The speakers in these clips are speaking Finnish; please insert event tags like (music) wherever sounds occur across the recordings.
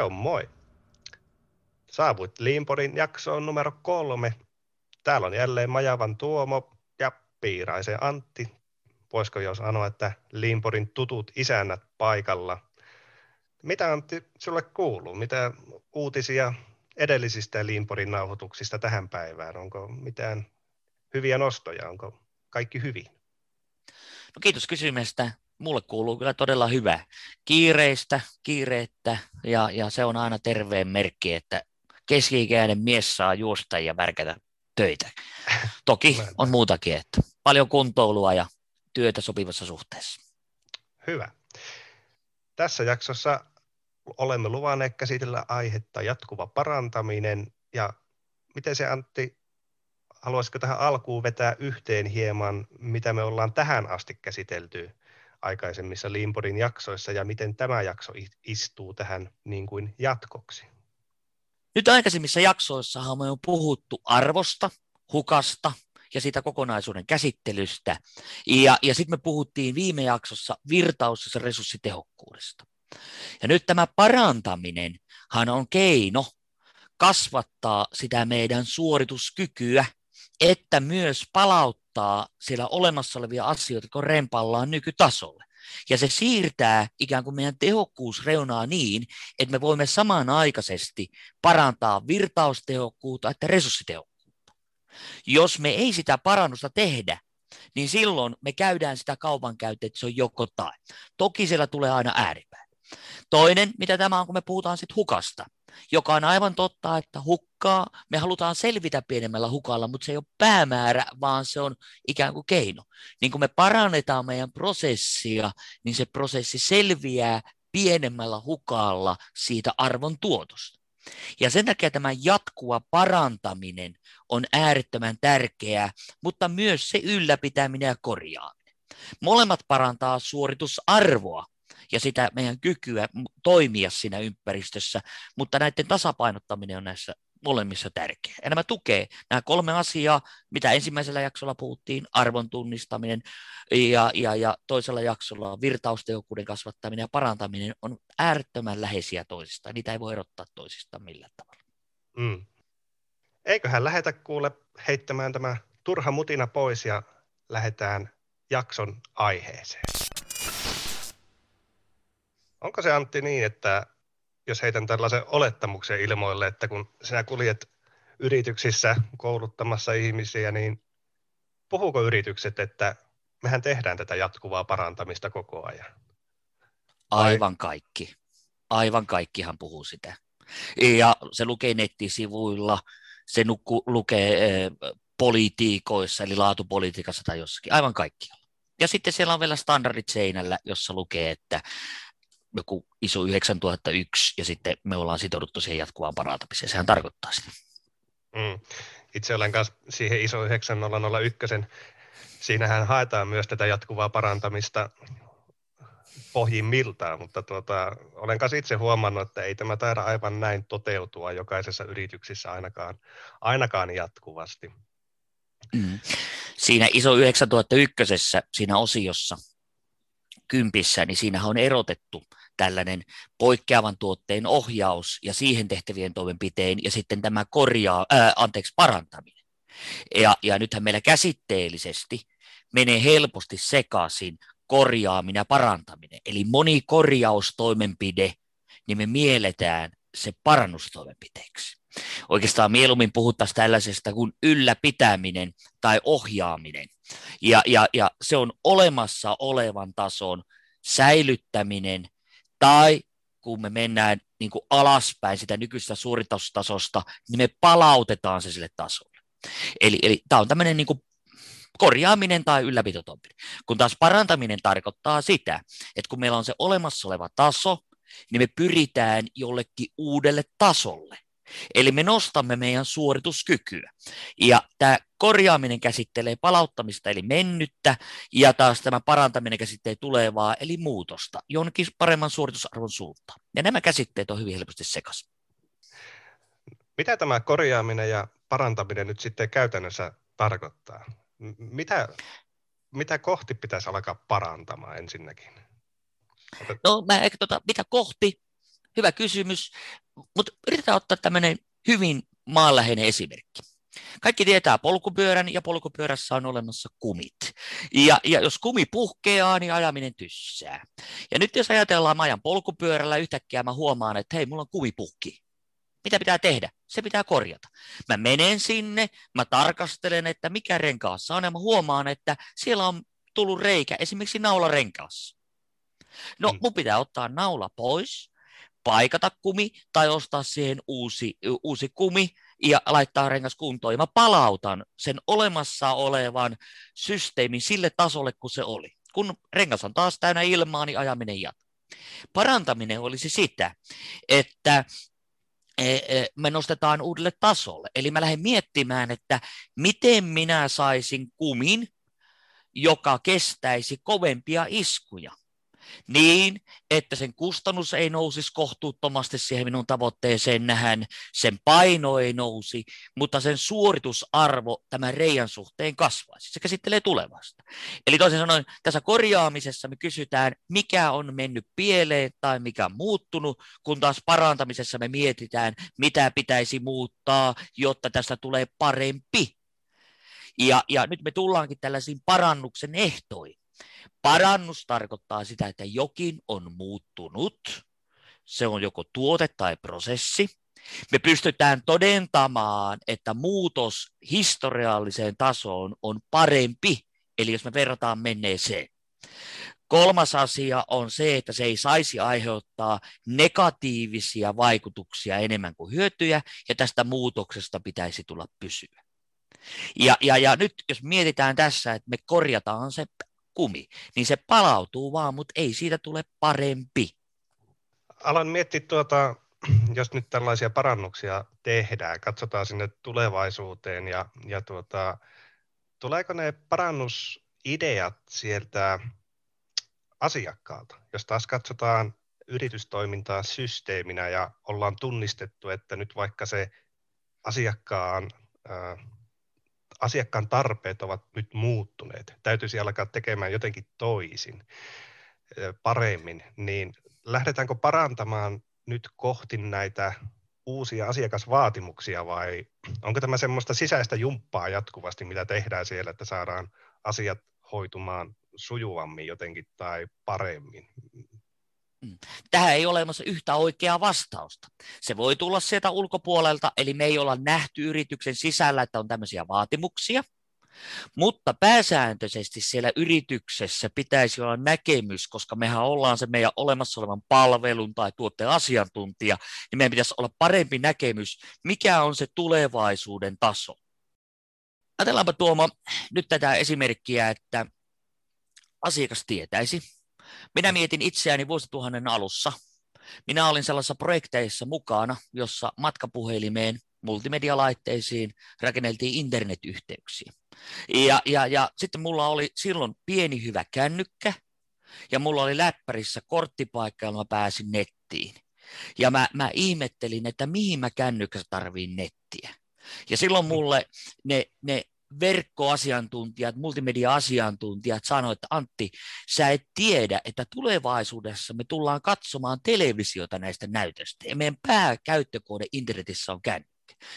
Se on moi. Saavuit Liimporin jaksoon numero kolme. Täällä on jälleen Majavan Tuomo ja Piiraisen Antti. Voisiko jo sanoa, että Liimporin tutut isännät paikalla. Mitä Antti sulle kuuluu? Mitä uutisia edellisistä Liimporin nauhoituksista tähän päivään? Onko mitään hyviä nostoja? Onko kaikki hyvin? No kiitos kysymästä mulle kuuluu kyllä todella hyvä. Kiireistä, kiireettä ja, ja se on aina terveen merkki, että keski-ikäinen mies saa juosta ja värkätä töitä. Toki on muutakin, että paljon kuntoilua ja työtä sopivassa suhteessa. Hyvä. Tässä jaksossa olemme luvanneet käsitellä aihetta jatkuva parantaminen ja miten se Antti, haluaisiko tähän alkuun vetää yhteen hieman, mitä me ollaan tähän asti käsitelty aikaisemmissa Limporin jaksoissa ja miten tämä jakso istuu tähän niin kuin jatkoksi? Nyt aikaisemmissa jaksoissa me on puhuttu arvosta, hukasta ja siitä kokonaisuuden käsittelystä. Ja, ja sitten me puhuttiin viime jaksossa virtaus- ja resurssitehokkuudesta. Ja nyt tämä parantaminen on keino kasvattaa sitä meidän suorituskykyä, että myös palauttaa siellä olemassa olevia asioita, kun rempallaan nykytasolle. Ja se siirtää ikään kuin meidän tehokkuusreunaa niin, että me voimme samanaikaisesti parantaa virtaustehokkuutta että resurssitehokkuutta. Jos me ei sitä parannusta tehdä, niin silloin me käydään sitä kaupankäyntiä, että se on joko tai. Toki siellä tulee aina ääripäin. Toinen, mitä tämä on, kun me puhutaan sitten hukasta, joka on aivan totta, että hukkaa, me halutaan selvitä pienemmällä hukalla, mutta se ei ole päämäärä, vaan se on ikään kuin keino. Niin kun me parannetaan meidän prosessia, niin se prosessi selviää pienemmällä hukalla siitä arvon tuotosta. Ja sen takia tämä jatkuva parantaminen on äärettömän tärkeää, mutta myös se ylläpitäminen ja korjaaminen. Molemmat parantaa suoritusarvoa, ja sitä meidän kykyä toimia siinä ympäristössä, mutta näiden tasapainottaminen on näissä molemmissa tärkeä. Ja nämä tukee nämä kolme asiaa, mitä ensimmäisellä jaksolla puhuttiin, arvon tunnistaminen ja, ja, ja toisella jaksolla virtaustehokkuuden kasvattaminen ja parantaminen on äärettömän läheisiä toisistaan. Niitä ei voi erottaa toisistaan millään tavalla. Mm. Eiköhän lähetä kuule heittämään tämä turha mutina pois ja lähdetään jakson aiheeseen. Onko se Antti niin, että jos heitän tällaisen olettamuksen ilmoille, että kun sinä kuljet yrityksissä kouluttamassa ihmisiä, niin puhuuko yritykset, että mehän tehdään tätä jatkuvaa parantamista koko ajan? Vai? Aivan kaikki. Aivan kaikkihan puhuu sitä. Ja se lukee nettisivuilla, se nuku, lukee äh, politiikoissa, eli laatupolitiikassa tai jossakin, aivan kaikkialla. Ja sitten siellä on vielä standardit seinällä, jossa lukee, että joku iso 9001 ja sitten me ollaan sitouduttu siihen jatkuvaan parantamiseen. Sehän tarkoittaa sitä. Mm. Itse olen kanssa siihen iso 9001. Siinähän haetaan myös tätä jatkuvaa parantamista pohjimmiltaan, mutta tuota, olen kanssa itse huomannut, että ei tämä taida aivan näin toteutua jokaisessa yrityksessä ainakaan, ainakaan jatkuvasti. Mm. Siinä iso 9001, siinä osiossa, kympissä, niin siinä on erotettu tällainen poikkeavan tuotteen ohjaus ja siihen tehtävien toimenpiteen ja sitten tämä korjaa, ää, anteeksi, parantaminen. Ja, ja nythän meillä käsitteellisesti menee helposti sekaisin korjaaminen ja parantaminen. Eli moni korjaustoimenpide, niin me mielletään se parannustoimenpiteeksi. Oikeastaan mieluummin puhuttaisiin tällaisesta kuin ylläpitäminen tai ohjaaminen. Ja, ja, ja se on olemassa olevan tason säilyttäminen tai kun me mennään niin kuin alaspäin sitä nykyistä suoritustasosta, niin me palautetaan se sille tasolle. Eli, eli tämä on tämmöinen niin kuin korjaaminen tai ylläpitotoimenpide. Kun taas parantaminen tarkoittaa sitä, että kun meillä on se olemassa oleva taso, niin me pyritään jollekin uudelle tasolle. Eli me nostamme meidän suorituskykyä. Ja tämä korjaaminen käsittelee palauttamista, eli mennyttä, ja taas tämä parantaminen käsittelee tulevaa, eli muutosta, jonkin paremman suoritusarvon suuntaan. Ja nämä käsitteet on hyvin helposti sekaisin. Mitä tämä korjaaminen ja parantaminen nyt sitten käytännössä tarkoittaa? Mitä, mitä kohti pitäisi alkaa parantamaan ensinnäkin? No, mä, tota, mitä kohti hyvä kysymys, mutta yritetään ottaa tämmöinen hyvin maanläheinen esimerkki. Kaikki tietää polkupyörän ja polkupyörässä on olemassa kumit. Ja, ja jos kumi puhkeaa, niin ajaminen tyssää. Ja nyt jos ajatellaan, mä ajan polkupyörällä, yhtäkkiä mä huomaan, että hei, mulla on kumipuhki. Mitä pitää tehdä? Se pitää korjata. Mä menen sinne, mä tarkastelen, että mikä renkaassa on, ja mä huomaan, että siellä on tullut reikä, esimerkiksi naula renkaassa. No, mm. mun pitää ottaa naula pois, paikata kumi tai ostaa siihen uusi, uusi kumi ja laittaa rengas kuntoon. Ja mä palautan sen olemassa olevan systeemin sille tasolle, kun se oli. Kun rengas on taas täynnä ilmaa, niin ajaminen jatkuu. Parantaminen olisi sitä, että e, e, me nostetaan uudelle tasolle. Eli mä lähden miettimään, että miten minä saisin kumin, joka kestäisi kovempia iskuja niin, että sen kustannus ei nousisi kohtuuttomasti siihen minun tavoitteeseen nähän, sen paino ei nousi, mutta sen suoritusarvo tämän reijän suhteen kasvaisi. Se käsittelee tulevasta. Eli toisin sanoen, tässä korjaamisessa me kysytään, mikä on mennyt pieleen tai mikä on muuttunut, kun taas parantamisessa me mietitään, mitä pitäisi muuttaa, jotta tästä tulee parempi. Ja, ja nyt me tullaankin tällaisiin parannuksen ehtoihin. Parannus tarkoittaa sitä, että jokin on muuttunut. Se on joko tuote tai prosessi. Me pystytään todentamaan, että muutos historialliseen tasoon on parempi, eli jos me verrataan menneeseen. Kolmas asia on se, että se ei saisi aiheuttaa negatiivisia vaikutuksia enemmän kuin hyötyjä, ja tästä muutoksesta pitäisi tulla pysyä. Ja, ja, ja nyt jos mietitään tässä, että me korjataan se kumi, niin se palautuu vaan, mutta ei siitä tule parempi. Alan miettiä tuota, jos nyt tällaisia parannuksia tehdään, katsotaan sinne tulevaisuuteen ja, ja tuota, tuleeko ne parannusideat sieltä asiakkaalta, jos taas katsotaan yritystoimintaa systeeminä ja ollaan tunnistettu, että nyt vaikka se asiakkaan asiakkaan tarpeet ovat nyt muuttuneet, täytyisi alkaa tekemään jotenkin toisin, paremmin, niin lähdetäänkö parantamaan nyt kohti näitä uusia asiakasvaatimuksia vai onko tämä semmoista sisäistä jumppaa jatkuvasti, mitä tehdään siellä, että saadaan asiat hoitumaan sujuvammin jotenkin tai paremmin? Mm. Tähän ei ole olemassa yhtä oikeaa vastausta. Se voi tulla sieltä ulkopuolelta, eli me ei olla nähty yrityksen sisällä, että on tämmöisiä vaatimuksia, mutta pääsääntöisesti siellä yrityksessä pitäisi olla näkemys, koska mehän ollaan se meidän olemassa olevan palvelun tai tuotteen asiantuntija, niin meidän pitäisi olla parempi näkemys, mikä on se tulevaisuuden taso. Ajatellaanpa Tuomo nyt tätä esimerkkiä, että asiakas tietäisi, minä mietin itseäni vuosituhannen alussa. Minä olin sellaisissa projekteissa mukana, jossa matkapuhelimeen, multimedialaitteisiin rakenneltiin internetyhteyksiä. Ja, ja, ja sitten mulla oli silloin pieni hyvä kännykkä, ja mulla oli läppärissä korttipaikka, jolla mä pääsin nettiin. Ja mä, mä ihmettelin, että mihin mä kännykässä tarviin nettiä. Ja silloin mulle ne, ne verkkoasiantuntijat, multimedia-asiantuntijat sanoivat, että Antti, sä et tiedä, että tulevaisuudessa me tullaan katsomaan televisiota näistä näytöstä, ja meidän pääkäyttökone internetissä on kännykkä.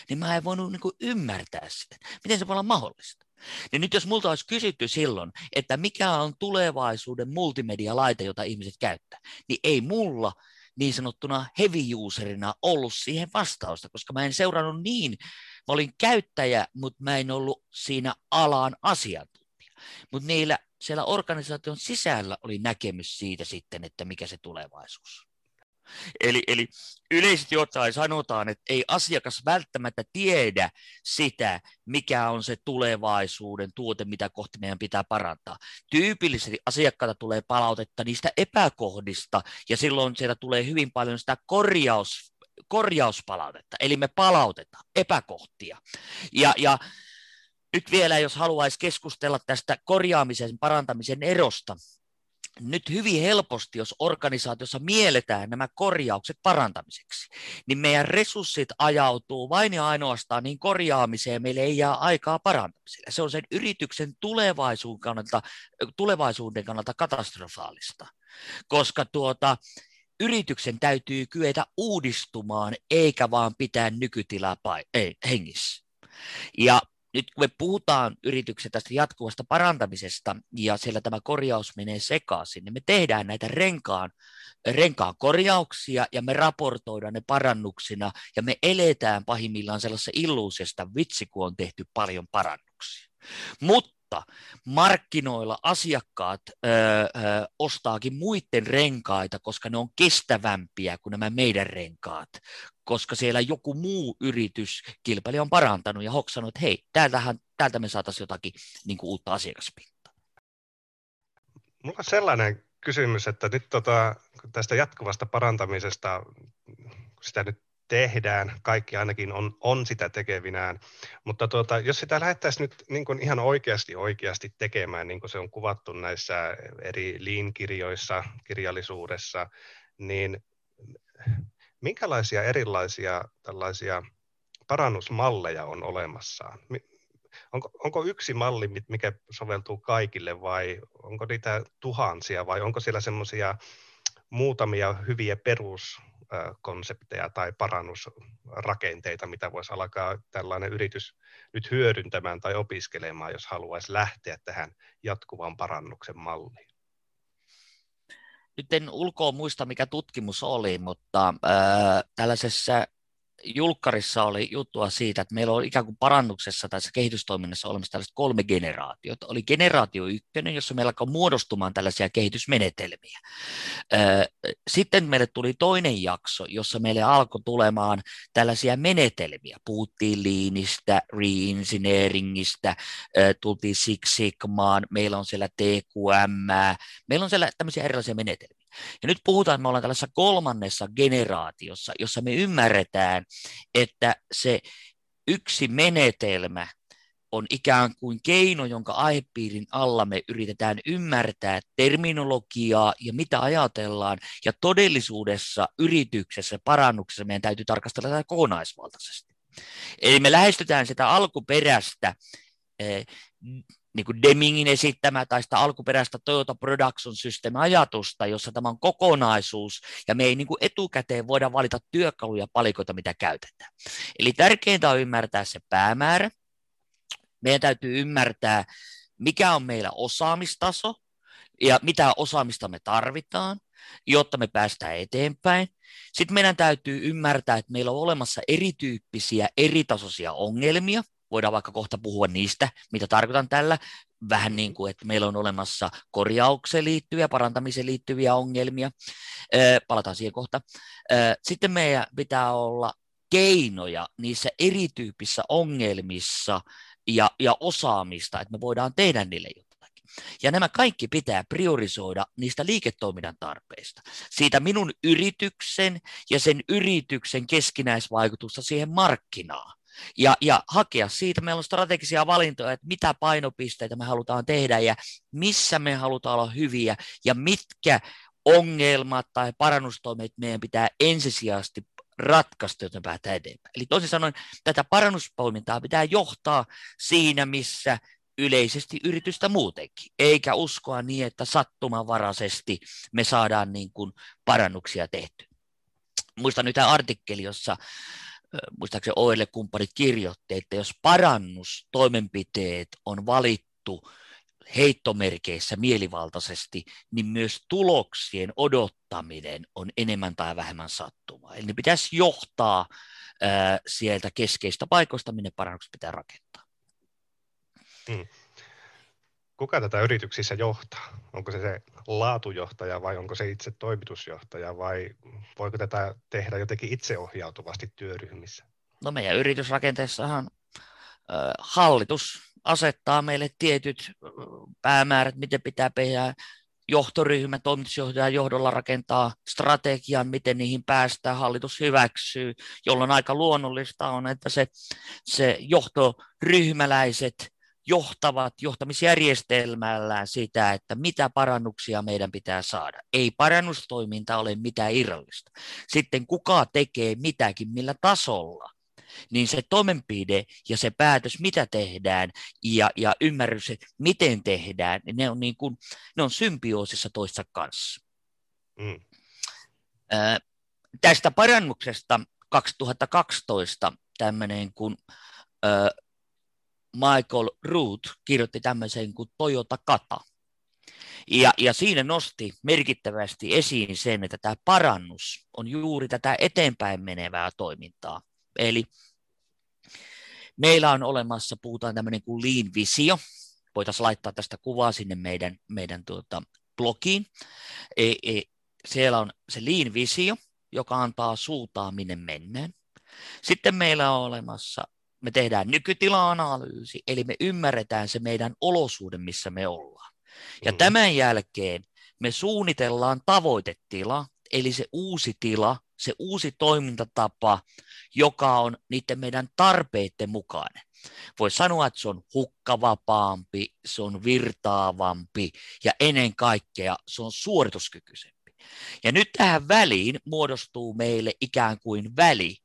Niin mä en voinut niin ymmärtää sitä. Miten se voi olla mahdollista? Niin nyt jos multa olisi kysytty silloin, että mikä on tulevaisuuden multimedia-laite, jota ihmiset käyttää, niin ei mulla niin sanottuna heavy userina ollut siihen vastausta, koska mä en seurannut niin Mä olin käyttäjä, mutta mä en ollut siinä alan asiantuntija. Mutta niillä siellä organisaation sisällä oli näkemys siitä sitten, että mikä se tulevaisuus. Eli, eli yleisesti ottaen sanotaan, että ei asiakas välttämättä tiedä sitä, mikä on se tulevaisuuden tuote, mitä kohti meidän pitää parantaa. Tyypillisesti asiakkailta tulee palautetta niistä epäkohdista, ja silloin sieltä tulee hyvin paljon sitä korjaus korjauspalautetta, eli me palautetaan epäkohtia. Ja, ja nyt vielä, jos haluaisi keskustella tästä korjaamisen, parantamisen erosta, nyt hyvin helposti, jos organisaatiossa mielletään nämä korjaukset parantamiseksi, niin meidän resurssit ajautuu vain ja ainoastaan niin korjaamiseen, meille ei jää aikaa parantamiselle. Se on sen yrityksen tulevaisuuden kannalta, tulevaisuuden kannalta katastrofaalista, koska tuota, yrityksen täytyy kyetä uudistumaan, eikä vaan pitää nykytilaa ei, hengissä. Ja nyt kun me puhutaan yrityksen tästä jatkuvasta parantamisesta ja siellä tämä korjaus menee sekaisin, niin me tehdään näitä renkaan, renkaan korjauksia ja me raportoidaan ne parannuksina ja me eletään pahimmillaan sellaisessa illuusista, vitsi kun on tehty paljon parannuksia. Mutta mutta markkinoilla asiakkaat ö, ö, ostaakin muiden renkaita, koska ne on kestävämpiä kuin nämä meidän renkaat, koska siellä joku muu yritys, kilpailija on parantanut ja hoksannut, että hei, täältähän, täältä me saataisiin jotakin niin kuin uutta asiakaspintaa. Mulla on sellainen kysymys, että nyt tota, tästä jatkuvasta parantamisesta, sitä nyt tehdään, kaikki ainakin on, on sitä tekevinään, mutta tuota, jos sitä lähdettäisiin nyt niin kuin ihan oikeasti oikeasti tekemään, niin kuin se on kuvattu näissä eri liinkirjoissa, kirjallisuudessa, niin minkälaisia erilaisia tällaisia parannusmalleja on olemassa? Onko, onko yksi malli, mikä soveltuu kaikille vai onko niitä tuhansia vai onko siellä semmoisia muutamia hyviä perus konsepteja tai parannusrakenteita, mitä voisi alkaa tällainen yritys nyt hyödyntämään tai opiskelemaan, jos haluaisi lähteä tähän jatkuvan parannuksen malliin? Nyt en ulkoa muista, mikä tutkimus oli, mutta äh, tällaisessa julkkarissa oli juttua siitä, että meillä on ikään kuin parannuksessa tässä kehitystoiminnassa olemassa tällaiset kolme generaatiota. Oli generaatio ykkönen, jossa meillä alkoi muodostumaan tällaisia kehitysmenetelmiä. Sitten meille tuli toinen jakso, jossa meille alkoi tulemaan tällaisia menetelmiä. Puhuttiin liinistä, reengineeringistä, tultiin Six Sigmaan, meillä on siellä TQM, meillä on siellä tämmöisiä erilaisia menetelmiä. Ja nyt puhutaan, että me ollaan tällaisessa kolmannessa generaatiossa, jossa me ymmärretään, että se yksi menetelmä on ikään kuin keino, jonka aihepiirin alla me yritetään ymmärtää terminologiaa ja mitä ajatellaan, ja todellisuudessa yrityksessä, parannuksessa meidän täytyy tarkastella tätä kokonaisvaltaisesti. Eli me lähestytään sitä alkuperäistä eh, niin kuin Demingin esittämä tai sitä alkuperäistä Toyota Production System-ajatusta, jossa tämä on kokonaisuus, ja me ei niin kuin etukäteen voida valita työkaluja palikoita, mitä käytetään. Eli tärkeintä on ymmärtää se päämäärä. Meidän täytyy ymmärtää, mikä on meillä osaamistaso, ja mitä osaamista me tarvitaan, jotta me päästään eteenpäin. Sitten meidän täytyy ymmärtää, että meillä on olemassa erityyppisiä, eritasoisia ongelmia, voidaan vaikka kohta puhua niistä, mitä tarkoitan tällä, vähän niin kuin, että meillä on olemassa korjaukseen liittyviä, parantamiseen liittyviä ongelmia, palataan siihen kohta. Sitten meidän pitää olla keinoja niissä erityyppisissä ongelmissa ja, ja osaamista, että me voidaan tehdä niille jotakin. Ja nämä kaikki pitää priorisoida niistä liiketoiminnan tarpeista. Siitä minun yrityksen ja sen yrityksen keskinäisvaikutusta siihen markkinaan ja, ja hakea siitä. Meillä on strategisia valintoja, että mitä painopisteitä me halutaan tehdä ja missä me halutaan olla hyviä ja mitkä ongelmat tai parannustoimet meidän pitää ensisijaisesti ratkaista, jotta me päästään eteenpäin. Eli toisin sanoen tätä parannustoimintaa pitää johtaa siinä, missä yleisesti yritystä muutenkin, eikä uskoa niin, että sattumanvaraisesti me saadaan niin kuin parannuksia tehty. Muistan nyt tämä artikkeli, jossa muistaakseni OL-kumppanit kirjoitti, että jos parannustoimenpiteet on valittu heittomerkeissä mielivaltaisesti, niin myös tuloksien odottaminen on enemmän tai vähemmän sattumaa. Eli ne pitäisi johtaa ää, sieltä keskeistä paikoista, minne parannukset pitää rakentaa. Hmm kuka tätä yrityksissä johtaa? Onko se se laatujohtaja vai onko se itse toimitusjohtaja vai voiko tätä tehdä jotenkin itseohjautuvasti työryhmissä? No meidän yritysrakenteessahan hallitus asettaa meille tietyt päämäärät, miten pitää tehdä johtoryhmä, toimitusjohtajan johdolla rakentaa strategian, miten niihin päästään, hallitus hyväksyy, jolloin aika luonnollista on, että se, se johtoryhmäläiset johtavat johtamisjärjestelmällään sitä, että mitä parannuksia meidän pitää saada. Ei parannustoiminta ole mitään irrallista. Sitten kuka tekee mitäkin, millä tasolla, niin se toimenpide ja se päätös, mitä tehdään, ja, ja ymmärrys, että miten tehdään, niin ne on, niin kuin, ne on symbioosissa toista kanssa. Mm. Tästä parannuksesta 2012 tämmöinen kuin Michael Root kirjoitti tämmöisen kuin Toyota Kata. Ja, ja siinä nosti merkittävästi esiin sen, että tämä parannus on juuri tätä eteenpäin menevää toimintaa. Eli meillä on olemassa, puhutaan tämmöinen kuin Lean Visio, voitaisiin laittaa tästä kuvaa sinne meidän, meidän tuota blogiin. E, e, siellä on se Lean Visio, joka antaa suuntaa minne mennään. Sitten meillä on olemassa, me tehdään nykytila-analyysi, eli me ymmärretään se meidän olosuuden, missä me ollaan. Ja mm. tämän jälkeen me suunnitellaan tavoitetila, eli se uusi tila, se uusi toimintatapa, joka on niiden meidän tarpeiden mukainen. Voisi sanoa, että se on hukkavapaampi, se on virtaavampi ja ennen kaikkea se on suorituskykyisempi. Ja nyt tähän väliin muodostuu meille ikään kuin väli,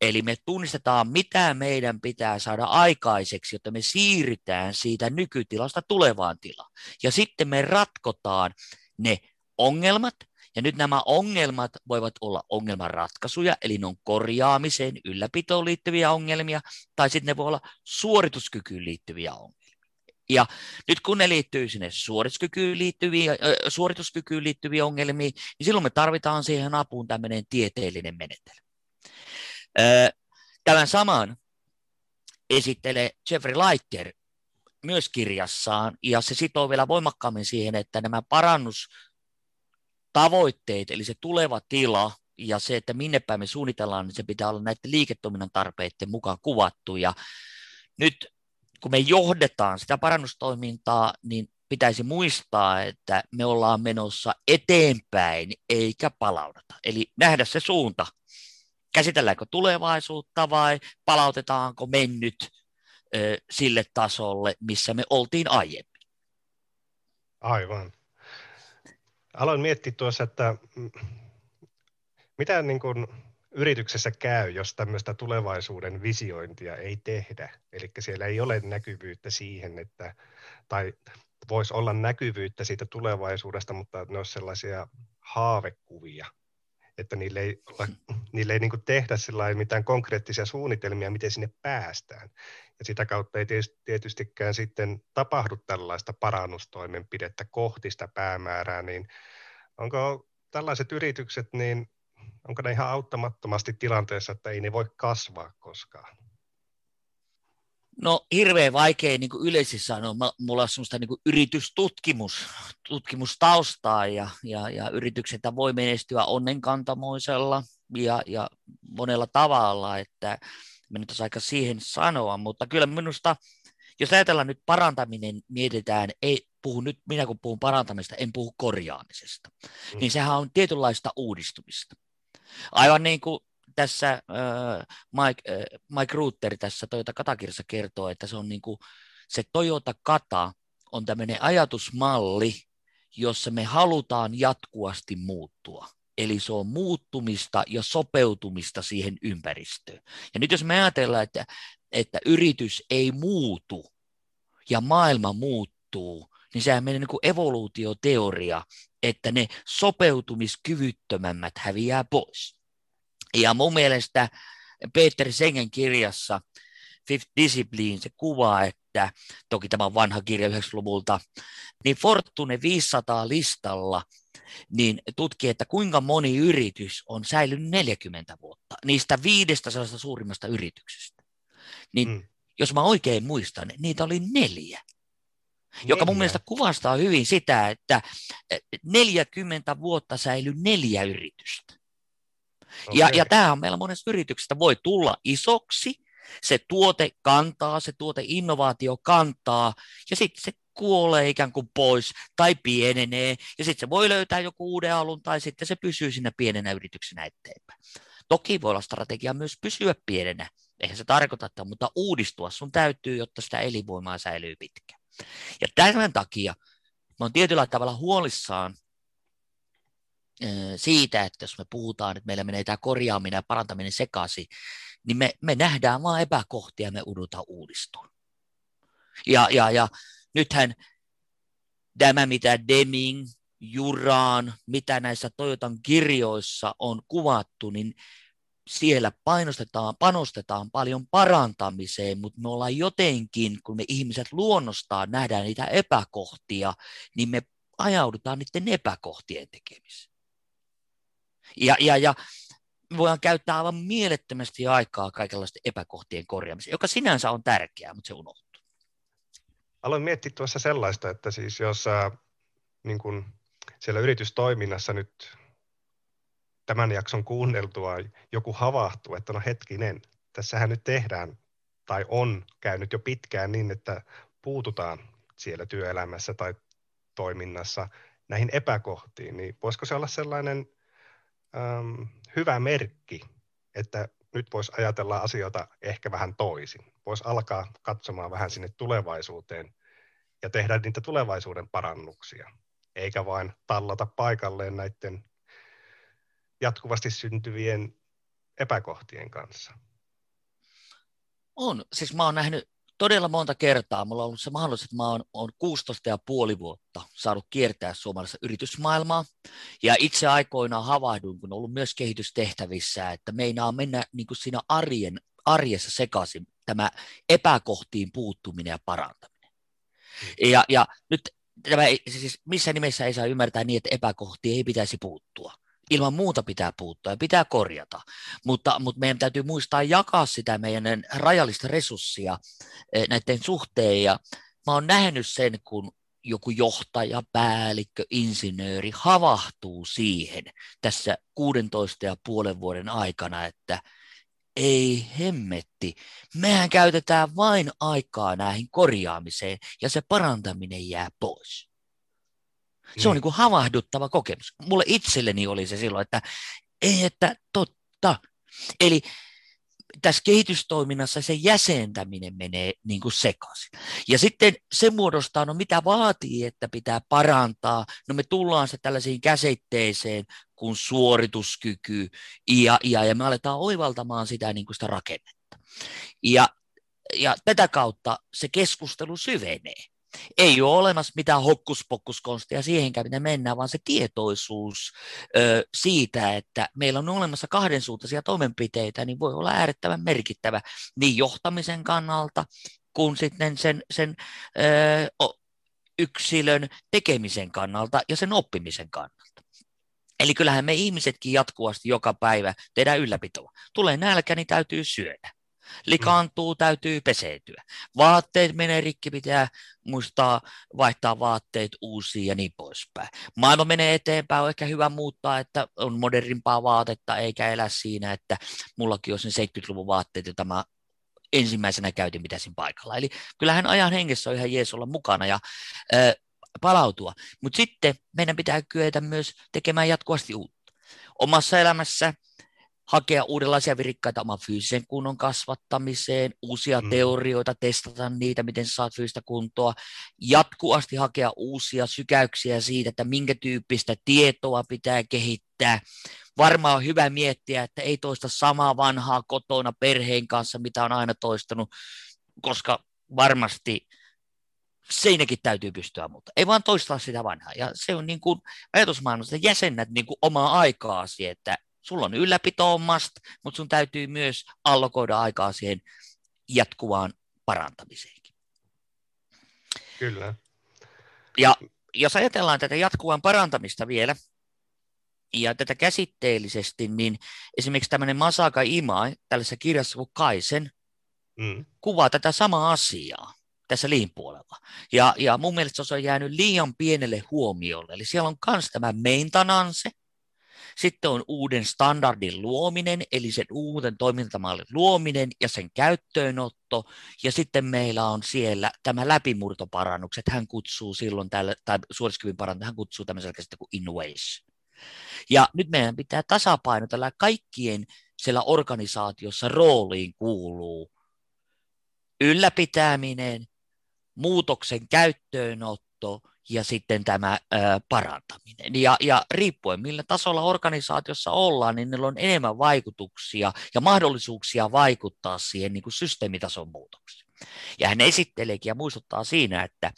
Eli me tunnistetaan, mitä meidän pitää saada aikaiseksi, jotta me siirrytään siitä nykytilasta tulevaan tilaan. Ja sitten me ratkotaan ne ongelmat, ja nyt nämä ongelmat voivat olla ongelmanratkaisuja, eli ne on korjaamiseen, ylläpitoon liittyviä ongelmia, tai sitten ne voi olla suorituskykyyn liittyviä ongelmia. Ja nyt kun ne liittyy sinne suorituskykyyn liittyviä, äh, suorituskykyyn liittyviä ongelmia, niin silloin me tarvitaan siihen apuun tämmöinen tieteellinen menetelmä. Tämän saman esittelee Jeffrey Lighter myös kirjassaan, ja se sitoo vielä voimakkaammin siihen, että nämä parannustavoitteet, eli se tuleva tila, ja se, että minne päin me suunnitellaan, niin se pitää olla näiden liiketoiminnan tarpeiden mukaan kuvattu. Ja nyt kun me johdetaan sitä parannustoimintaa, niin pitäisi muistaa, että me ollaan menossa eteenpäin eikä palaudata. Eli nähdä se suunta, käsitelläänkö tulevaisuutta vai palautetaanko mennyt sille tasolle, missä me oltiin aiemmin. Aivan. Aloin miettiä tuossa, että mitä niin kuin yrityksessä käy, jos tämmöistä tulevaisuuden visiointia ei tehdä. Eli siellä ei ole näkyvyyttä siihen, että, tai voisi olla näkyvyyttä siitä tulevaisuudesta, mutta ne olisi sellaisia haavekuvia – että niille ei, olla, (clears throat) niille ei niin tehdä mitään konkreettisia suunnitelmia, miten sinne päästään. Ja sitä kautta ei tietystikään sitten tapahdu tällaista parannustoimenpidettä kohti sitä päämäärää, niin onko tällaiset yritykset, niin onko ne ihan auttamattomasti tilanteessa, että ei ne voi kasvaa koskaan? No hirveän vaikea niin kuin yleisesti sanoa. Mulla on sellaista niin kuin yritystutkimus, tutkimustaustaa ja, ja, ja yritykset voi menestyä onnenkantamoisella ja, ja monella tavalla, että me nyt aika siihen sanoa, mutta kyllä minusta, jos ajatellaan nyt parantaminen, mietitään, ei puhu nyt, minä kun puhun parantamista, en puhu korjaamisesta, mm. niin sehän on tietynlaista uudistumista. Aivan niin kuin tässä äh, Mike, äh, Mike Ruther tässä Toyota Katakirjassa kertoo, että se on niin kuin, se Toyota Kata on tämmöinen ajatusmalli, jossa me halutaan jatkuvasti muuttua. Eli se on muuttumista ja sopeutumista siihen ympäristöön. Ja nyt jos me ajatellaan, että, että yritys ei muutu ja maailma muuttuu, niin sehän menee niin kuin evoluutioteoria, että ne sopeutumiskyvyttömämmät häviää pois. Ja mun mielestä Peter Sengen kirjassa Fifth Discipline se kuvaa, että toki tämä on vanha kirja 90-luvulta, niin Fortune 500 listalla niin tutki, että kuinka moni yritys on säilynyt 40 vuotta niistä viidestä suurimmasta yrityksestä. Niin mm. jos mä oikein muistan, niin niitä oli neljä. Joka mun mielestä kuvastaa hyvin sitä, että 40 vuotta säilyi neljä yritystä. Okay. Ja, ja tämähän meillä monessa yrityksestä voi tulla isoksi, se tuote kantaa, se tuote innovaatio kantaa, ja sitten se kuolee ikään kuin pois tai pienenee, ja sitten se voi löytää joku uuden alun, tai sitten se pysyy siinä pienenä yrityksenä eteenpäin. Toki voi olla strategia myös pysyä pienenä, eihän se tarkoita, että mutta uudistua sun täytyy, jotta sitä elinvoimaa säilyy pitkään. Ja tämän takia mä oon tietyllä tavalla huolissaan siitä, että jos me puhutaan, että meillä menee tämä korjaaminen ja parantaminen sekaisin, niin me, me nähdään vain epäkohtia ja me udutaan uudistua. Ja, ja, ja nythän tämä, mitä Deming juraan, mitä näissä Toyotan kirjoissa on kuvattu, niin siellä painostetaan, panostetaan paljon parantamiseen, mutta me ollaan jotenkin, kun me ihmiset luonnostaan nähdään niitä epäkohtia, niin me ajaudutaan niiden epäkohtien tekemiseen. Ja, ja, ja voidaan käyttää aivan mielettömästi aikaa kaikenlaisten epäkohtien korjaamiseen, joka sinänsä on tärkeää, mutta se unohtuu. Aloin miettiä tuossa sellaista, että siis jos äh, niin kun siellä yritystoiminnassa nyt tämän jakson kuunneltua joku havahtuu, että no hetkinen, tässähän nyt tehdään tai on käynyt jo pitkään niin, että puututaan siellä työelämässä tai toiminnassa näihin epäkohtiin, niin voisiko se olla sellainen äm, hyvä merkki, että nyt voisi ajatella asioita ehkä vähän toisin. Voisi alkaa katsomaan vähän sinne tulevaisuuteen ja tehdä niitä tulevaisuuden parannuksia, eikä vain tallata paikalleen näiden jatkuvasti syntyvien epäkohtien kanssa. On. Siis mä oon nähnyt todella monta kertaa. Mulla on ollut se mahdollisuus, että mä oon, oon 16 ja puoli vuotta saanut kiertää suomalaisessa yritysmaailmaa. Ja itse aikoinaan havahduin, kun on ollut myös kehitystehtävissä, että meinaa mennä niin kuin siinä arjen, arjessa sekaisin tämä epäkohtiin puuttuminen ja parantaminen. Mm. Ja, ja nyt tämä, siis missä nimessä ei saa ymmärtää niin, että epäkohtiin ei pitäisi puuttua ilman muuta pitää puuttua ja pitää korjata, mutta, mutta meidän täytyy muistaa jakaa sitä meidän rajallista resurssia eh, näiden suhteen ja mä oon nähnyt sen, kun joku johtaja, päällikkö, insinööri havahtuu siihen tässä 16 ja puolen vuoden aikana, että ei hemmetti, mehän käytetään vain aikaa näihin korjaamiseen ja se parantaminen jää pois. Se on niin kuin havahduttava kokemus. Mulle itselleni oli se silloin, että ei, että totta. Eli tässä kehitystoiminnassa se jäsentäminen menee niin kuin sekaisin. Ja sitten se muodostaa, no mitä vaatii, että pitää parantaa. No me tullaan se tällaisiin käsitteeseen kuin suorituskyky ja, ja, ja me aletaan oivaltamaan sitä, niin kuin sitä rakennetta. Ja, ja tätä kautta se keskustelu syvenee ei ole olemassa mitään hokkuspokkuskonstia siihenkään, mitä mennään, vaan se tietoisuus ö, siitä, että meillä on olemassa kahdensuuntaisia toimenpiteitä, niin voi olla äärettömän merkittävä niin johtamisen kannalta kuin sitten sen, sen ö, yksilön tekemisen kannalta ja sen oppimisen kannalta. Eli kyllähän me ihmisetkin jatkuvasti joka päivä tehdään ylläpitoa. Tulee nälkä, niin täytyy syödä. Likaantuu, täytyy peseytyä. Vaatteet menee rikki, pitää muistaa vaihtaa vaatteet uusiin ja niin poispäin. Maailma menee eteenpäin, on ehkä hyvä muuttaa, että on modernimpaa vaatetta, eikä elä siinä, että mullakin olisi ne 70-luvun vaatteet, joita mä ensimmäisenä käytin pitäisin paikalla. Eli kyllähän ajan hengessä on ihan jees olla mukana ja ö, palautua. Mutta sitten meidän pitää kyetä myös tekemään jatkuvasti uutta. Omassa elämässä hakea uudenlaisia virikkaita oman fyysisen kunnon kasvattamiseen, uusia mm. teorioita, testata niitä, miten saat fyysistä kuntoa, jatkuvasti hakea uusia sykäyksiä siitä, että minkä tyyppistä tietoa pitää kehittää. Varmaan on hyvä miettiä, että ei toista samaa vanhaa kotona perheen kanssa, mitä on aina toistanut, koska varmasti seinäkin täytyy pystyä, mutta ei vaan toistaa sitä vanhaa. Ja se on niin kuin ajatusmaailmassa, että jäsennät niin kuin omaa aikaasi, että sulla on ylläpito must, mutta sun täytyy myös allokoida aikaa siihen jatkuvaan parantamiseenkin. Kyllä. Ja jos ajatellaan tätä jatkuvan parantamista vielä, ja tätä käsitteellisesti, niin esimerkiksi tämmöinen Masaka Imai tällaisessa kirjassa kuin Kaisen mm. kuvaa tätä samaa asiaa tässä liin puolella. Ja, ja mun mielestä se on jäänyt liian pienelle huomiolle. Eli siellä on myös tämä maintenance, sitten on uuden standardin luominen, eli sen uuden toimintamallin luominen ja sen käyttöönotto. Ja sitten meillä on siellä tämä läpimurtoparannukset. Hän kutsuu silloin, tälle, tai suorituskyvyn parantaminen, hän kutsuu tämmöisellä käsitteellä kuin innovation. Ja nyt meidän pitää tasapainotella kaikkien siellä organisaatiossa rooliin kuuluu ylläpitäminen, muutoksen käyttöönotto ja sitten tämä ö, parantaminen. Ja, ja riippuen millä tasolla organisaatiossa ollaan, niin niillä on enemmän vaikutuksia ja mahdollisuuksia vaikuttaa siihen niin kuin systeemitason muutoksiin. Ja hän esitteleekin ja muistuttaa siinä, että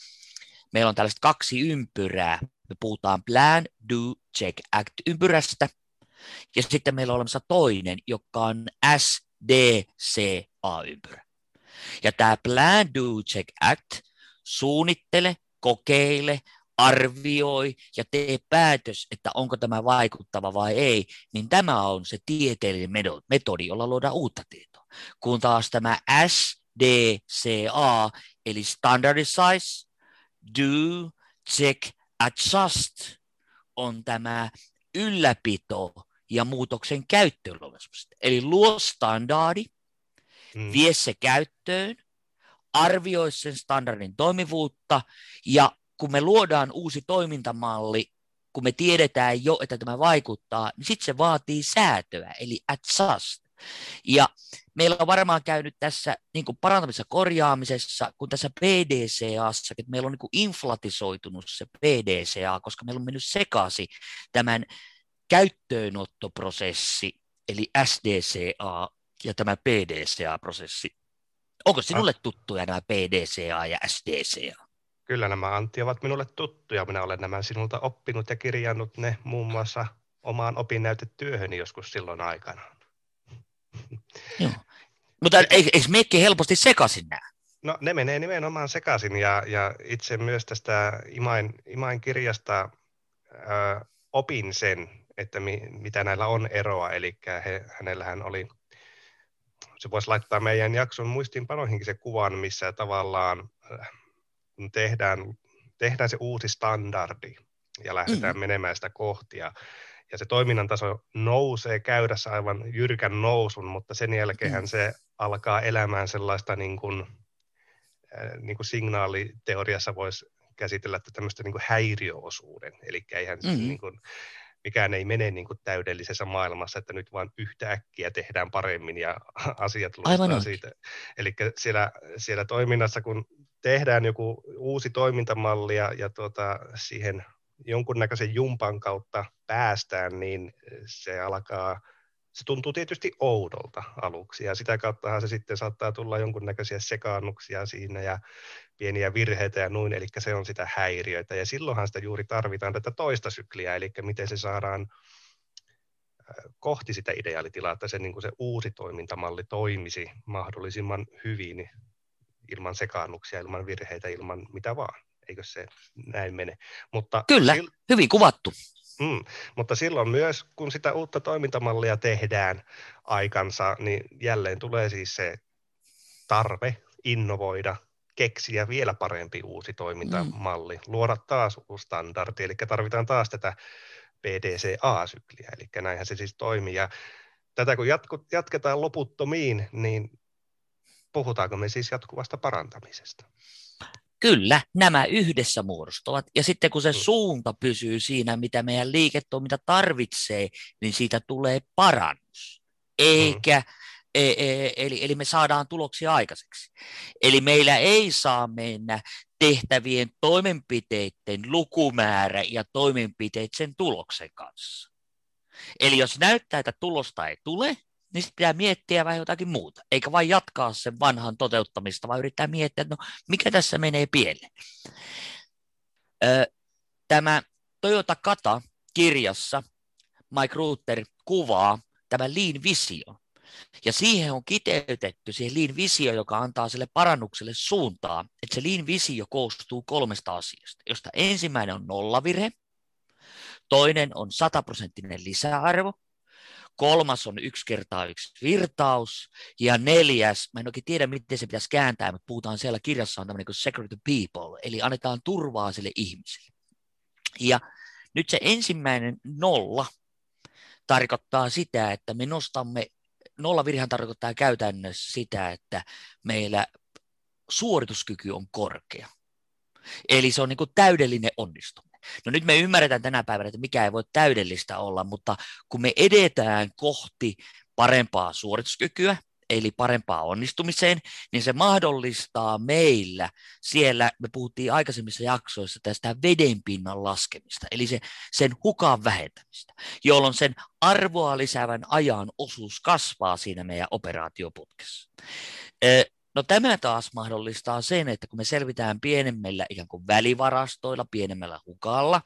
meillä on tällaiset kaksi ympyrää. me puhutaan Plan, Do, Check, Act ympyrästä, ja sitten meillä on olemassa toinen, joka on SDCA-ympyrä. Ja tämä Plan, Do, Check, Act, suunnittele, kokeile, arvioi ja tee päätös, että onko tämä vaikuttava vai ei, niin tämä on se tieteellinen metodi, jolla luodaan uutta tietoa. Kun taas tämä SDCA, eli Standardize, Do, Check, Adjust, on tämä ylläpito ja muutoksen käyttöön Eli luo standardi, mm. vie se käyttöön, arvioi sen standardin toimivuutta ja kun me luodaan uusi toimintamalli, kun me tiedetään jo, että tämä vaikuttaa, niin sitten se vaatii säätöä, eli adjust. Ja meillä on varmaan käynyt tässä niin kuin parantamisessa korjaamisessa, kun tässä PDCAssa, että meillä on niin kuin inflatisoitunut se PDCA, koska meillä on mennyt sekaisin tämän käyttöönottoprosessi, eli SDCA ja tämä PDCA-prosessi. Onko sinulle tuttuja nämä PDCA ja SDCA? Kyllä nämä Antti ovat minulle tuttuja. Minä olen nämä sinulta oppinut ja kirjannut ne muun muassa omaan opinnäytetyöhöni joskus silloin aikana. Joo. Mutta eikö meikki helposti sekaisin nämä? No ne menee nimenomaan sekaisin ja, ja itse myös tästä Imain, Imain kirjasta ö, opin sen, että mi, mitä näillä on eroa. Eli he, hänellähän oli, se voisi laittaa meidän jakson muistiinpanoihinkin se kuvan, missä tavallaan kun tehdään, tehdään se uusi standardi ja lähdetään mm. menemään sitä kohti ja, ja se toiminnan taso nousee käydässä aivan jyrkän nousun, mutta sen jälkeen mm. se alkaa elämään sellaista niin kuin, äh, niin kuin signaaliteoriassa voisi käsitellä tämmöistä niin kuin häiriöosuuden. Eli eihän mm. niin kuin, mikään ei mene niin kuin täydellisessä maailmassa, että nyt vaan yhtäkkiä tehdään paremmin ja (laughs) asiat luistaa siitä. Eli siellä, siellä toiminnassa, kun tehdään joku uusi toimintamalli ja, ja tuota, siihen jonkunnäköisen jumpan kautta päästään, niin se alkaa, se tuntuu tietysti oudolta aluksi ja sitä kauttahan se sitten saattaa tulla jonkunnäköisiä sekaannuksia siinä ja pieniä virheitä ja noin, eli se on sitä häiriöitä ja silloinhan sitä juuri tarvitaan tätä toista sykliä, eli miten se saadaan kohti sitä ideaalitilaa, että se, niin kuin se uusi toimintamalli toimisi mahdollisimman hyvin ilman sekaannuksia, ilman virheitä, ilman mitä vaan. Eikö se näin mene? Mutta Kyllä, sil... hyvin kuvattu. Mm, mutta silloin myös, kun sitä uutta toimintamallia tehdään aikansa, niin jälleen tulee siis se tarve innovoida, keksiä vielä parempi uusi toimintamalli, mm. luoda taas uusi standardi, eli tarvitaan taas tätä PDCA-sykliä, eli näinhän se siis toimii. Ja tätä kun jatku, jatketaan loputtomiin, niin puhutaanko me siis jatkuvasta parantamisesta? Kyllä, nämä yhdessä muodostuvat. Ja sitten kun se mm. suunta pysyy siinä, mitä meidän liiketoiminta tarvitsee, niin siitä tulee parannus. Eikä, mm. e, e, eli, eli me saadaan tuloksia aikaiseksi. Eli meillä ei saa mennä tehtävien toimenpiteiden lukumäärä ja toimenpiteet sen tuloksen kanssa. Eli jos näyttää, että tulosta ei tule, niin sitten pitää miettiä vähän jotakin muuta, eikä vain jatkaa sen vanhan toteuttamista, vaan yrittää miettiä, että no mikä tässä menee pieleen. Tämä Toyota Kata kirjassa Mike Ruther kuvaa tämän Lean Visio. Ja siihen on kiteytetty siihen Lean Visio, joka antaa sille parannukselle suuntaa, että se Lean Visio koostuu kolmesta asiasta, josta ensimmäinen on nollavirhe, toinen on sataprosenttinen lisäarvo kolmas on yksi kertaa yksi virtaus, ja neljäs, mä en oikein tiedä, miten se pitäisi kääntää, mutta puhutaan siellä kirjassa on tämmöinen kuin secret people, eli annetaan turvaa sille ihmiselle. Ja nyt se ensimmäinen nolla tarkoittaa sitä, että me nostamme, nolla virhan tarkoittaa käytännössä sitä, että meillä suorituskyky on korkea. Eli se on niin kuin täydellinen onnistuminen. No nyt me ymmärretään tänä päivänä, että mikä ei voi täydellistä olla, mutta kun me edetään kohti parempaa suorituskykyä, eli parempaa onnistumiseen, niin se mahdollistaa meillä siellä, me puhuttiin aikaisemmissa jaksoissa tästä vedenpinnan laskemista, eli se, sen hukan vähentämistä, jolloin sen arvoa lisäävän ajan osuus kasvaa siinä meidän operaatioputkessa. No tämä taas mahdollistaa sen, että kun me selvitään pienemmillä ikään kuin välivarastoilla, pienemmällä hukalla,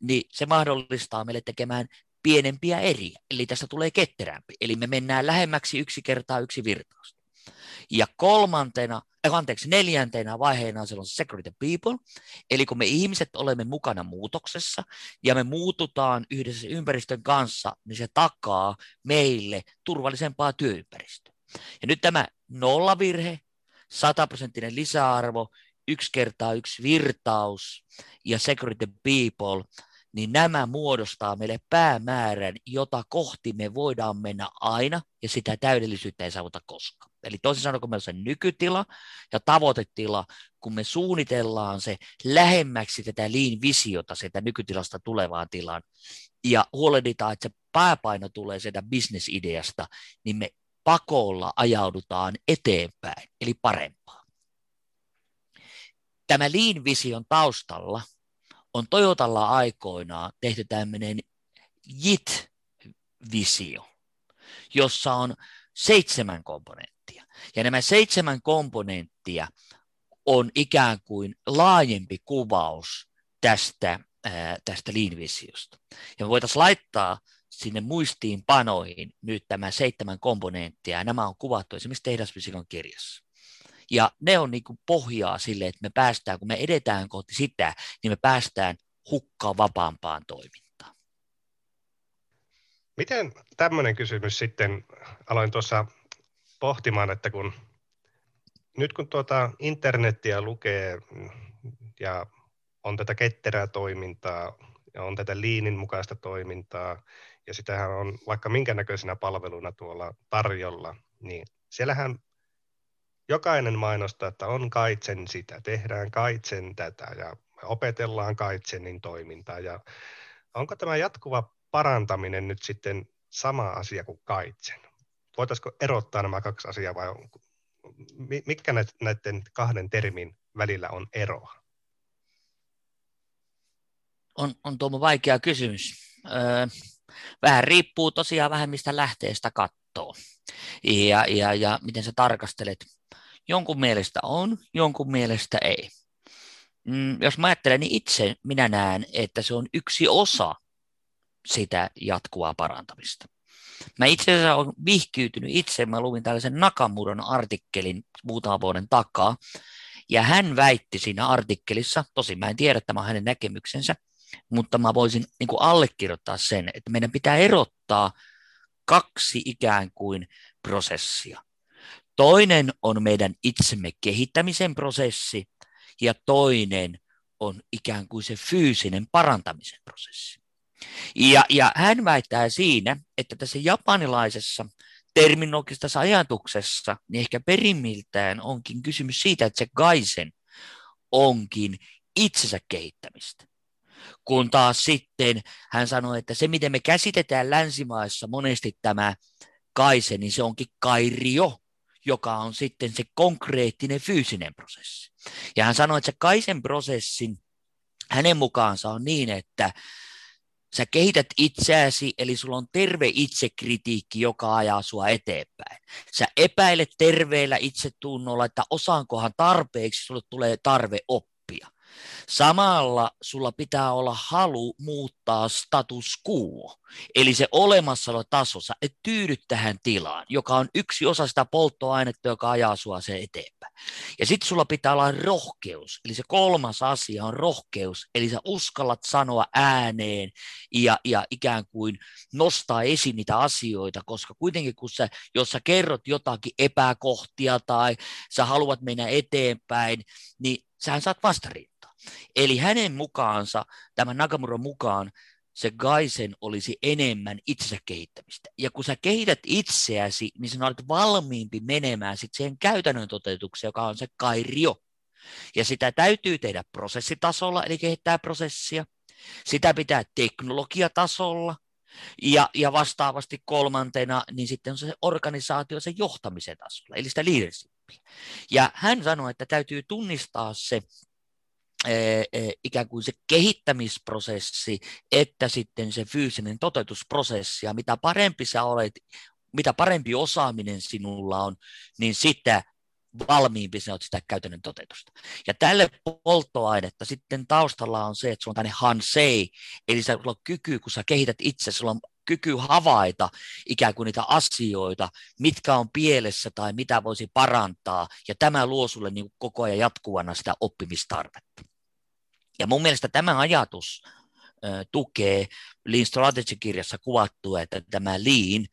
niin se mahdollistaa meille tekemään pienempiä eriä, eli tästä tulee ketterämpi. Eli me mennään lähemmäksi yksi kertaa yksi virtaus. Ja kolmantena, äh, anteeksi, neljäntenä vaiheena on silloin security people, eli kun me ihmiset olemme mukana muutoksessa ja me muututaan yhdessä ympäristön kanssa, niin se takaa meille turvallisempaa työympäristöä. Ja nyt tämä nollavirhe, sataprosenttinen lisäarvo, yksi kertaa yksi virtaus ja security people, niin nämä muodostaa meille päämäärän, jota kohti me voidaan mennä aina, ja sitä täydellisyyttä ei saavuta koskaan. Eli toisin sanoen, kun meillä on se nykytila ja tavoitetila, kun me suunnitellaan se lähemmäksi tätä lean-visiota sieltä nykytilasta tulevaan tilaan, ja huolehditaan, että se pääpaino tulee sieltä bisnesideasta, niin me pakolla ajaudutaan eteenpäin, eli parempaa. Tämä Lean-vision taustalla on Toyotalla aikoinaan tehty tämmöinen JIT-visio, jossa on seitsemän komponenttia. Ja nämä seitsemän komponenttia on ikään kuin laajempi kuvaus tästä, ää, tästä Lean-visiosta. Ja me voitaisiin laittaa sinne muistiinpanoihin nyt tämä seitsemän komponenttia, ja nämä on kuvattu esimerkiksi tehdasfysiikan kirjassa. Ja ne on niin kuin pohjaa sille, että me päästään, kun me edetään kohti sitä, niin me päästään hukkaan vapaampaan toimintaan. Miten tämmöinen kysymys sitten, aloin tuossa pohtimaan, että kun nyt kun tuota internettiä lukee ja on tätä ketterää toimintaa ja on tätä liinin mukaista toimintaa ja sitähän on vaikka minkä näköisenä palveluna tuolla tarjolla, niin siellähän jokainen mainostaa, että on kaitsen sitä, tehdään kaitsen tätä ja opetellaan kaitsenin toimintaa. Ja onko tämä jatkuva parantaminen nyt sitten sama asia kuin kaitsen? Voitaisiko erottaa nämä kaksi asiaa vai mitkä näiden kahden termin välillä on eroa? On, on tuo vaikea kysymys. Öö, vähän riippuu tosiaan vähän mistä lähteestä katsoo ja, ja, ja miten sä tarkastelet. Jonkun mielestä on, jonkun mielestä ei. Mm, jos mä ajattelen, niin itse minä näen, että se on yksi osa sitä jatkuvaa parantamista. Mä itse asiassa olen vihkyytynyt itse, mä luin tällaisen Nakamuron artikkelin muutaman vuoden takaa, ja hän väitti siinä artikkelissa, tosi mä en tiedä, tämä on hänen näkemyksensä, mutta mä voisin niin kuin allekirjoittaa sen, että meidän pitää erottaa kaksi ikään kuin prosessia. Toinen on meidän itsemme kehittämisen prosessi ja toinen on ikään kuin se fyysinen parantamisen prosessi. Ja, ja hän väittää siinä, että tässä japanilaisessa terminologisessa ajatuksessa, niin ehkä perimmiltään onkin kysymys siitä, että se gaisen onkin itsensä kehittämistä. Kun taas sitten hän sanoi, että se miten me käsitetään länsimaissa monesti tämä kaise, niin se onkin kairio, joka on sitten se konkreettinen fyysinen prosessi. Ja hän sanoi, että se kaisen prosessin hänen mukaansa on niin, että sä kehität itseäsi, eli sulla on terve itsekritiikki, joka ajaa sua eteenpäin. Sä epäilet terveellä itsetunnolla, että osaankohan tarpeeksi, sulle tulee tarve oppia. Samalla sulla pitää olla halu muuttaa status quo, eli se olemassaolotaso, sä et tyydy tähän tilaan, joka on yksi osa sitä polttoainetta, joka ajaa sua se eteenpäin. Ja sitten sulla pitää olla rohkeus, eli se kolmas asia on rohkeus, eli sä uskallat sanoa ääneen ja, ja ikään kuin nostaa esiin niitä asioita, koska kuitenkin kun sä, jos sä kerrot jotakin epäkohtia tai sä haluat mennä eteenpäin, niin sähän saat vastariin. Eli hänen mukaansa, tämän Nakamuron mukaan, se Gaisen olisi enemmän itsensä kehittämistä. Ja kun sä kehität itseäsi, niin sinä olet valmiimpi menemään sitten siihen käytännön toteutukseen, joka on se Kairio. Ja sitä täytyy tehdä prosessitasolla, eli kehittää prosessia. Sitä pitää teknologiatasolla, ja, ja vastaavasti kolmantena, niin sitten on se organisaatio sen johtamisen tasolla, eli sitä leadershipia. Ja hän sanoi, että täytyy tunnistaa se ikään kuin se kehittämisprosessi, että sitten se fyysinen toteutusprosessi, ja mitä parempi sä olet, mitä parempi osaaminen sinulla on, niin sitä valmiimpi sinä olet sitä käytännön toteutusta. Ja tälle polttoainetta sitten taustalla on se, että sulla on tänne hansei, eli sulla on kyky, kun sä kehität itse, sulla on kyky havaita ikään kuin niitä asioita, mitkä on pielessä tai mitä voisi parantaa, ja tämä luo sulle niin koko ajan jatkuvana sitä oppimistarvetta. Ja mun mielestä tämä ajatus tukee Lean Strategy-kirjassa kuvattua, että tämä Lean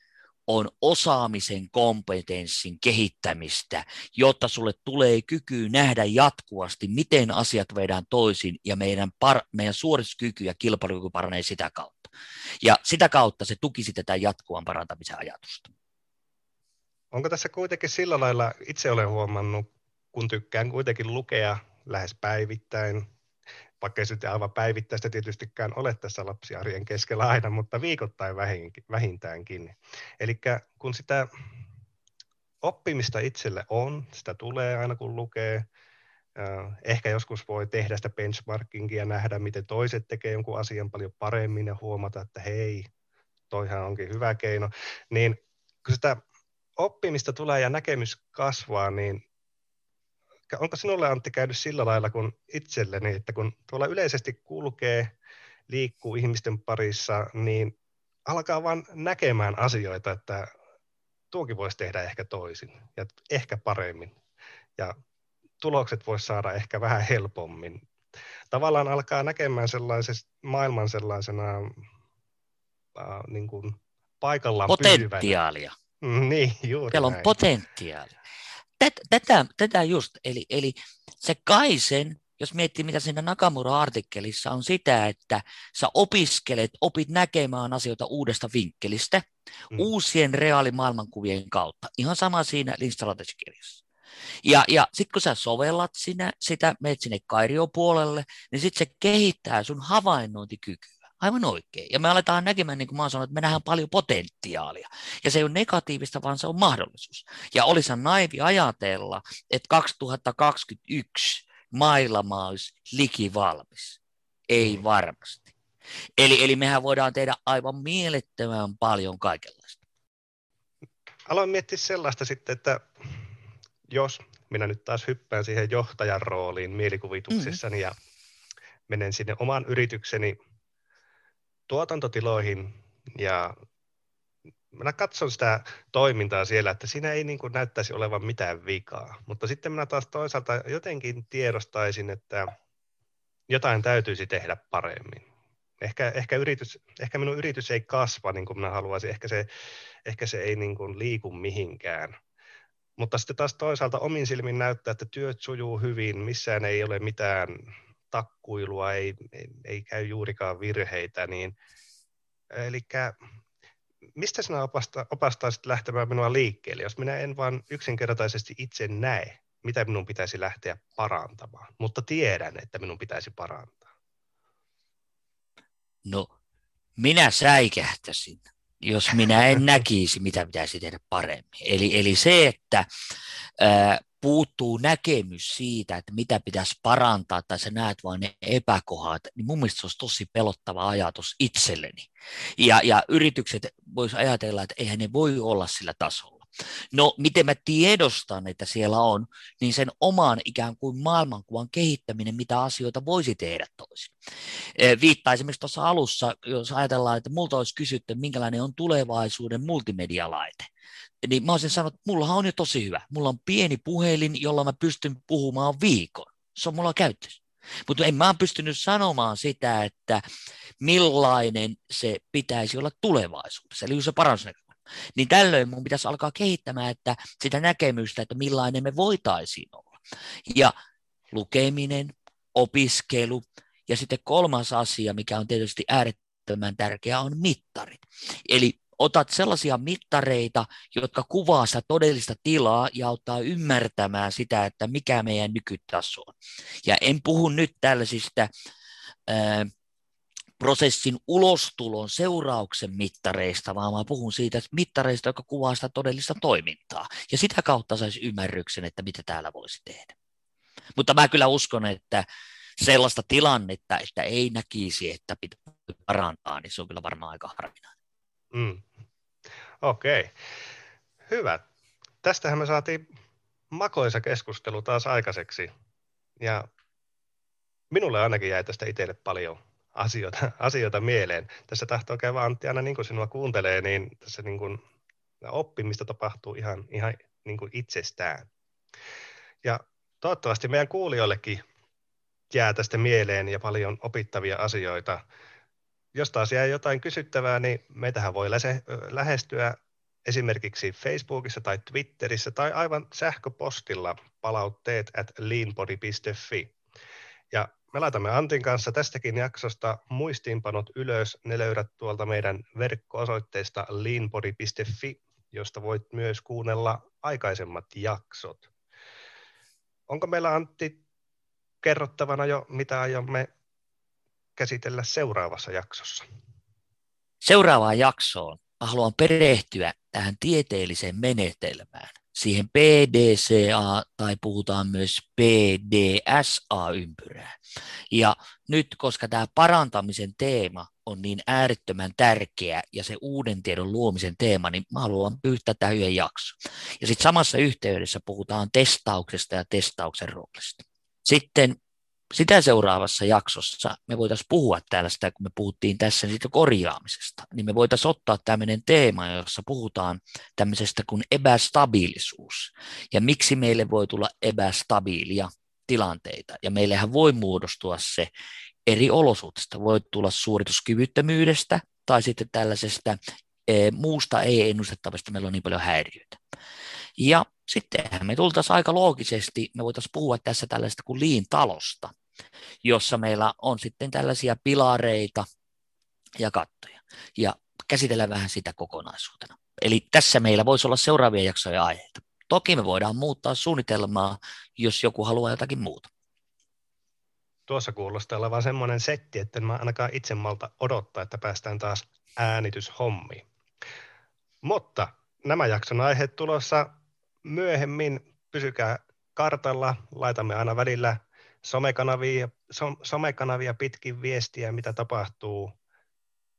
on osaamisen kompetenssin kehittämistä, jotta sulle tulee kyky nähdä jatkuvasti, miten asiat vedään toisin ja meidän, par, meidän suorituskyky ja kilpailukyky paranee sitä kautta. Ja sitä kautta se tukisi tätä jatkuvan parantamisen ajatusta. Onko tässä kuitenkin sillä lailla, itse olen huomannut, kun tykkään kuitenkin lukea lähes päivittäin vaikka sitten aivan päivittäistä tietystikään ole tässä lapsiarjen keskellä aina, mutta viikoittain vähintäänkin. Eli kun sitä oppimista itselle on, sitä tulee aina kun lukee, ehkä joskus voi tehdä sitä benchmarkingia nähdä, miten toiset tekee jonkun asian paljon paremmin ja huomata, että hei, toihan onkin hyvä keino, niin kun sitä oppimista tulee ja näkemys kasvaa, niin onko sinulle Antti käynyt sillä lailla kuin itselleni, että kun tuolla yleisesti kulkee, liikkuu ihmisten parissa, niin alkaa vaan näkemään asioita, että tuokin voisi tehdä ehkä toisin ja ehkä paremmin. Ja tulokset voisi saada ehkä vähän helpommin. Tavallaan alkaa näkemään sellaisesta maailman sellaisena äh, niin kuin paikallaan Potentiaalia. Pysyvänä. Mm, niin, juuri Siellä on näin. potentiaalia tätä, tätä just, eli, eli se kaisen, jos miettii mitä siinä Nakamura-artikkelissa on sitä, että sä opiskelet, opit näkemään asioita uudesta vinkkelistä, mm. uusien reaalimaailmankuvien kautta. Ihan sama siinä Lean Strategy-kirjassa. Ja, ja sitten kun sä sovellat sinä, sitä, menet sinne kairiopuolelle, niin sitten se kehittää sun havainnointikykyä. Aivan oikein. Ja me aletaan näkemään, niin kuin mä sanoin, että me nähdään paljon potentiaalia. Ja se ei ole negatiivista, vaan se on mahdollisuus. Ja olisi naivi ajatella, että 2021 maailma olisi likivalmis. Ei mm. varmasti. Eli, eli mehän voidaan tehdä aivan mielettömän paljon kaikenlaista. Aloin miettiä sellaista sitten, että jos minä nyt taas hyppään siihen johtajan rooliin mielikuvituksessani mm. ja menen sinne oman yritykseni tuotantotiloihin ja minä katson sitä toimintaa siellä, että siinä ei niin kuin näyttäisi olevan mitään vikaa. Mutta sitten minä taas toisaalta jotenkin tiedostaisin, että jotain täytyisi tehdä paremmin. Ehkä, ehkä, yritys, ehkä minun yritys ei kasva niin kuin minä haluaisin, ehkä se, ehkä se ei niin kuin liiku mihinkään. Mutta sitten taas toisaalta omin silmin näyttää, että työt sujuu hyvin, missään ei ole mitään takkuilua, ei, ei, ei käy juurikaan virheitä, niin eli mistä sinä opasta, opastaisit lähtemään minua liikkeelle, jos minä en vaan yksinkertaisesti itse näe, mitä minun pitäisi lähteä parantamaan, mutta tiedän, että minun pitäisi parantaa? No, minä säikähtäisin, jos minä en (laughs) näkisi, mitä pitäisi tehdä paremmin. Eli, eli se, että ää, puuttuu näkemys siitä, että mitä pitäisi parantaa, tai sä näet vain ne epäkohdat, niin mun mielestä se olisi tosi pelottava ajatus itselleni. Ja, ja yritykset voisi ajatella, että eihän ne voi olla sillä tasolla. No, miten mä tiedostan, että siellä on, niin sen oman ikään kuin maailmankuvan kehittäminen, mitä asioita voisi tehdä toisin. Viittaa esimerkiksi tuossa alussa, jos ajatellaan, että multa olisi kysytty, minkälainen on tulevaisuuden multimedialaite niin mä olisin sanonut, että mulla on jo tosi hyvä. Mulla on pieni puhelin, jolla mä pystyn puhumaan viikon. Se on mulla käytössä. Mutta en mä ole pystynyt sanomaan sitä, että millainen se pitäisi olla tulevaisuudessa, eli se parannusnäkymä. Niin tällöin mun pitäisi alkaa kehittämään että sitä näkemystä, että millainen me voitaisiin olla. Ja lukeminen, opiskelu ja sitten kolmas asia, mikä on tietysti äärettömän tärkeä, on mittarit. Eli otat sellaisia mittareita, jotka kuvaa sitä todellista tilaa ja auttaa ymmärtämään sitä, että mikä meidän nykytaso on. Ja en puhu nyt tällaisista ää, prosessin ulostulon seurauksen mittareista, vaan mä puhun siitä mittareista, jotka kuvaa sitä todellista toimintaa. Ja sitä kautta saisi ymmärryksen, että mitä täällä voisi tehdä. Mutta mä kyllä uskon, että sellaista tilannetta, että ei näkisi, että pitää parantaa, niin se on kyllä varmaan aika harvinainen. Mm. Okei, hyvä. Tästähän me saatiin makoisa keskustelu taas aikaiseksi. Ja minulle ainakin jäi tästä itselle paljon asioita, (laughs) asioita mieleen. Tässä tahtoo käydä Antti aina niin kuin sinua kuuntelee, niin tässä niin kuin oppimista tapahtuu ihan, ihan niin kuin itsestään. Ja toivottavasti meidän kuulijoillekin jää tästä mieleen ja paljon opittavia asioita. Jos taas jää jotain kysyttävää, niin meitähän voi lähestyä esimerkiksi Facebookissa tai Twitterissä tai aivan sähköpostilla palautteet at leanbody.fi. Ja me laitamme Antin kanssa tästäkin jaksosta muistiinpanot ylös. Ne löydät tuolta meidän verkko-osoitteesta leanbody.fi, josta voit myös kuunnella aikaisemmat jaksot. Onko meillä Antti kerrottavana jo, mitä aiomme käsitellä seuraavassa jaksossa? Seuraavaan jaksoon haluan perehtyä tähän tieteelliseen menetelmään, siihen PDCA tai puhutaan myös PDSA-ympyrää. Ja nyt, koska tämä parantamisen teema on niin äärettömän tärkeä ja se uuden tiedon luomisen teema, niin mä haluan pyytää tähän yhden jakson. Ja sitten samassa yhteydessä puhutaan testauksesta ja testauksen roolista. Sitten sitä seuraavassa jaksossa me voitaisiin puhua täällä sitä, kun me puhuttiin tässä siitä korjaamisesta, niin me voitaisiin ottaa tämmöinen teema, jossa puhutaan tämmöisestä kuin epästabiilisuus. Ja miksi meille voi tulla epästabiilia tilanteita. Ja meillähän voi muodostua se eri olosuhteista, voi tulla suorituskyvyttömyydestä tai sitten tällaisesta e, muusta ei-ennustettavasta, meillä on niin paljon häiriöitä. Ja sittenhän me tultaisiin aika loogisesti, me voitaisiin puhua tässä tällaista kuin liintalosta, jossa meillä on sitten tällaisia pilareita ja kattoja. Ja käsitellä vähän sitä kokonaisuutena. Eli tässä meillä voisi olla seuraavia jaksoja aiheita. Toki me voidaan muuttaa suunnitelmaa, jos joku haluaa jotakin muuta. Tuossa kuulostaa olevan semmoinen setti, että en mä ainakaan itse malta odottaa, että päästään taas äänityshommiin. Mutta nämä jakson aiheet tulossa myöhemmin. Pysykää kartalla, laitamme aina välillä somekanavia, somekanavia pitkin viestiä, mitä tapahtuu.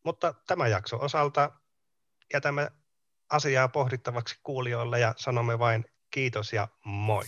Mutta tämän jakson osalta jätämme asiaa pohdittavaksi kuulijoille ja sanomme vain kiitos ja moi.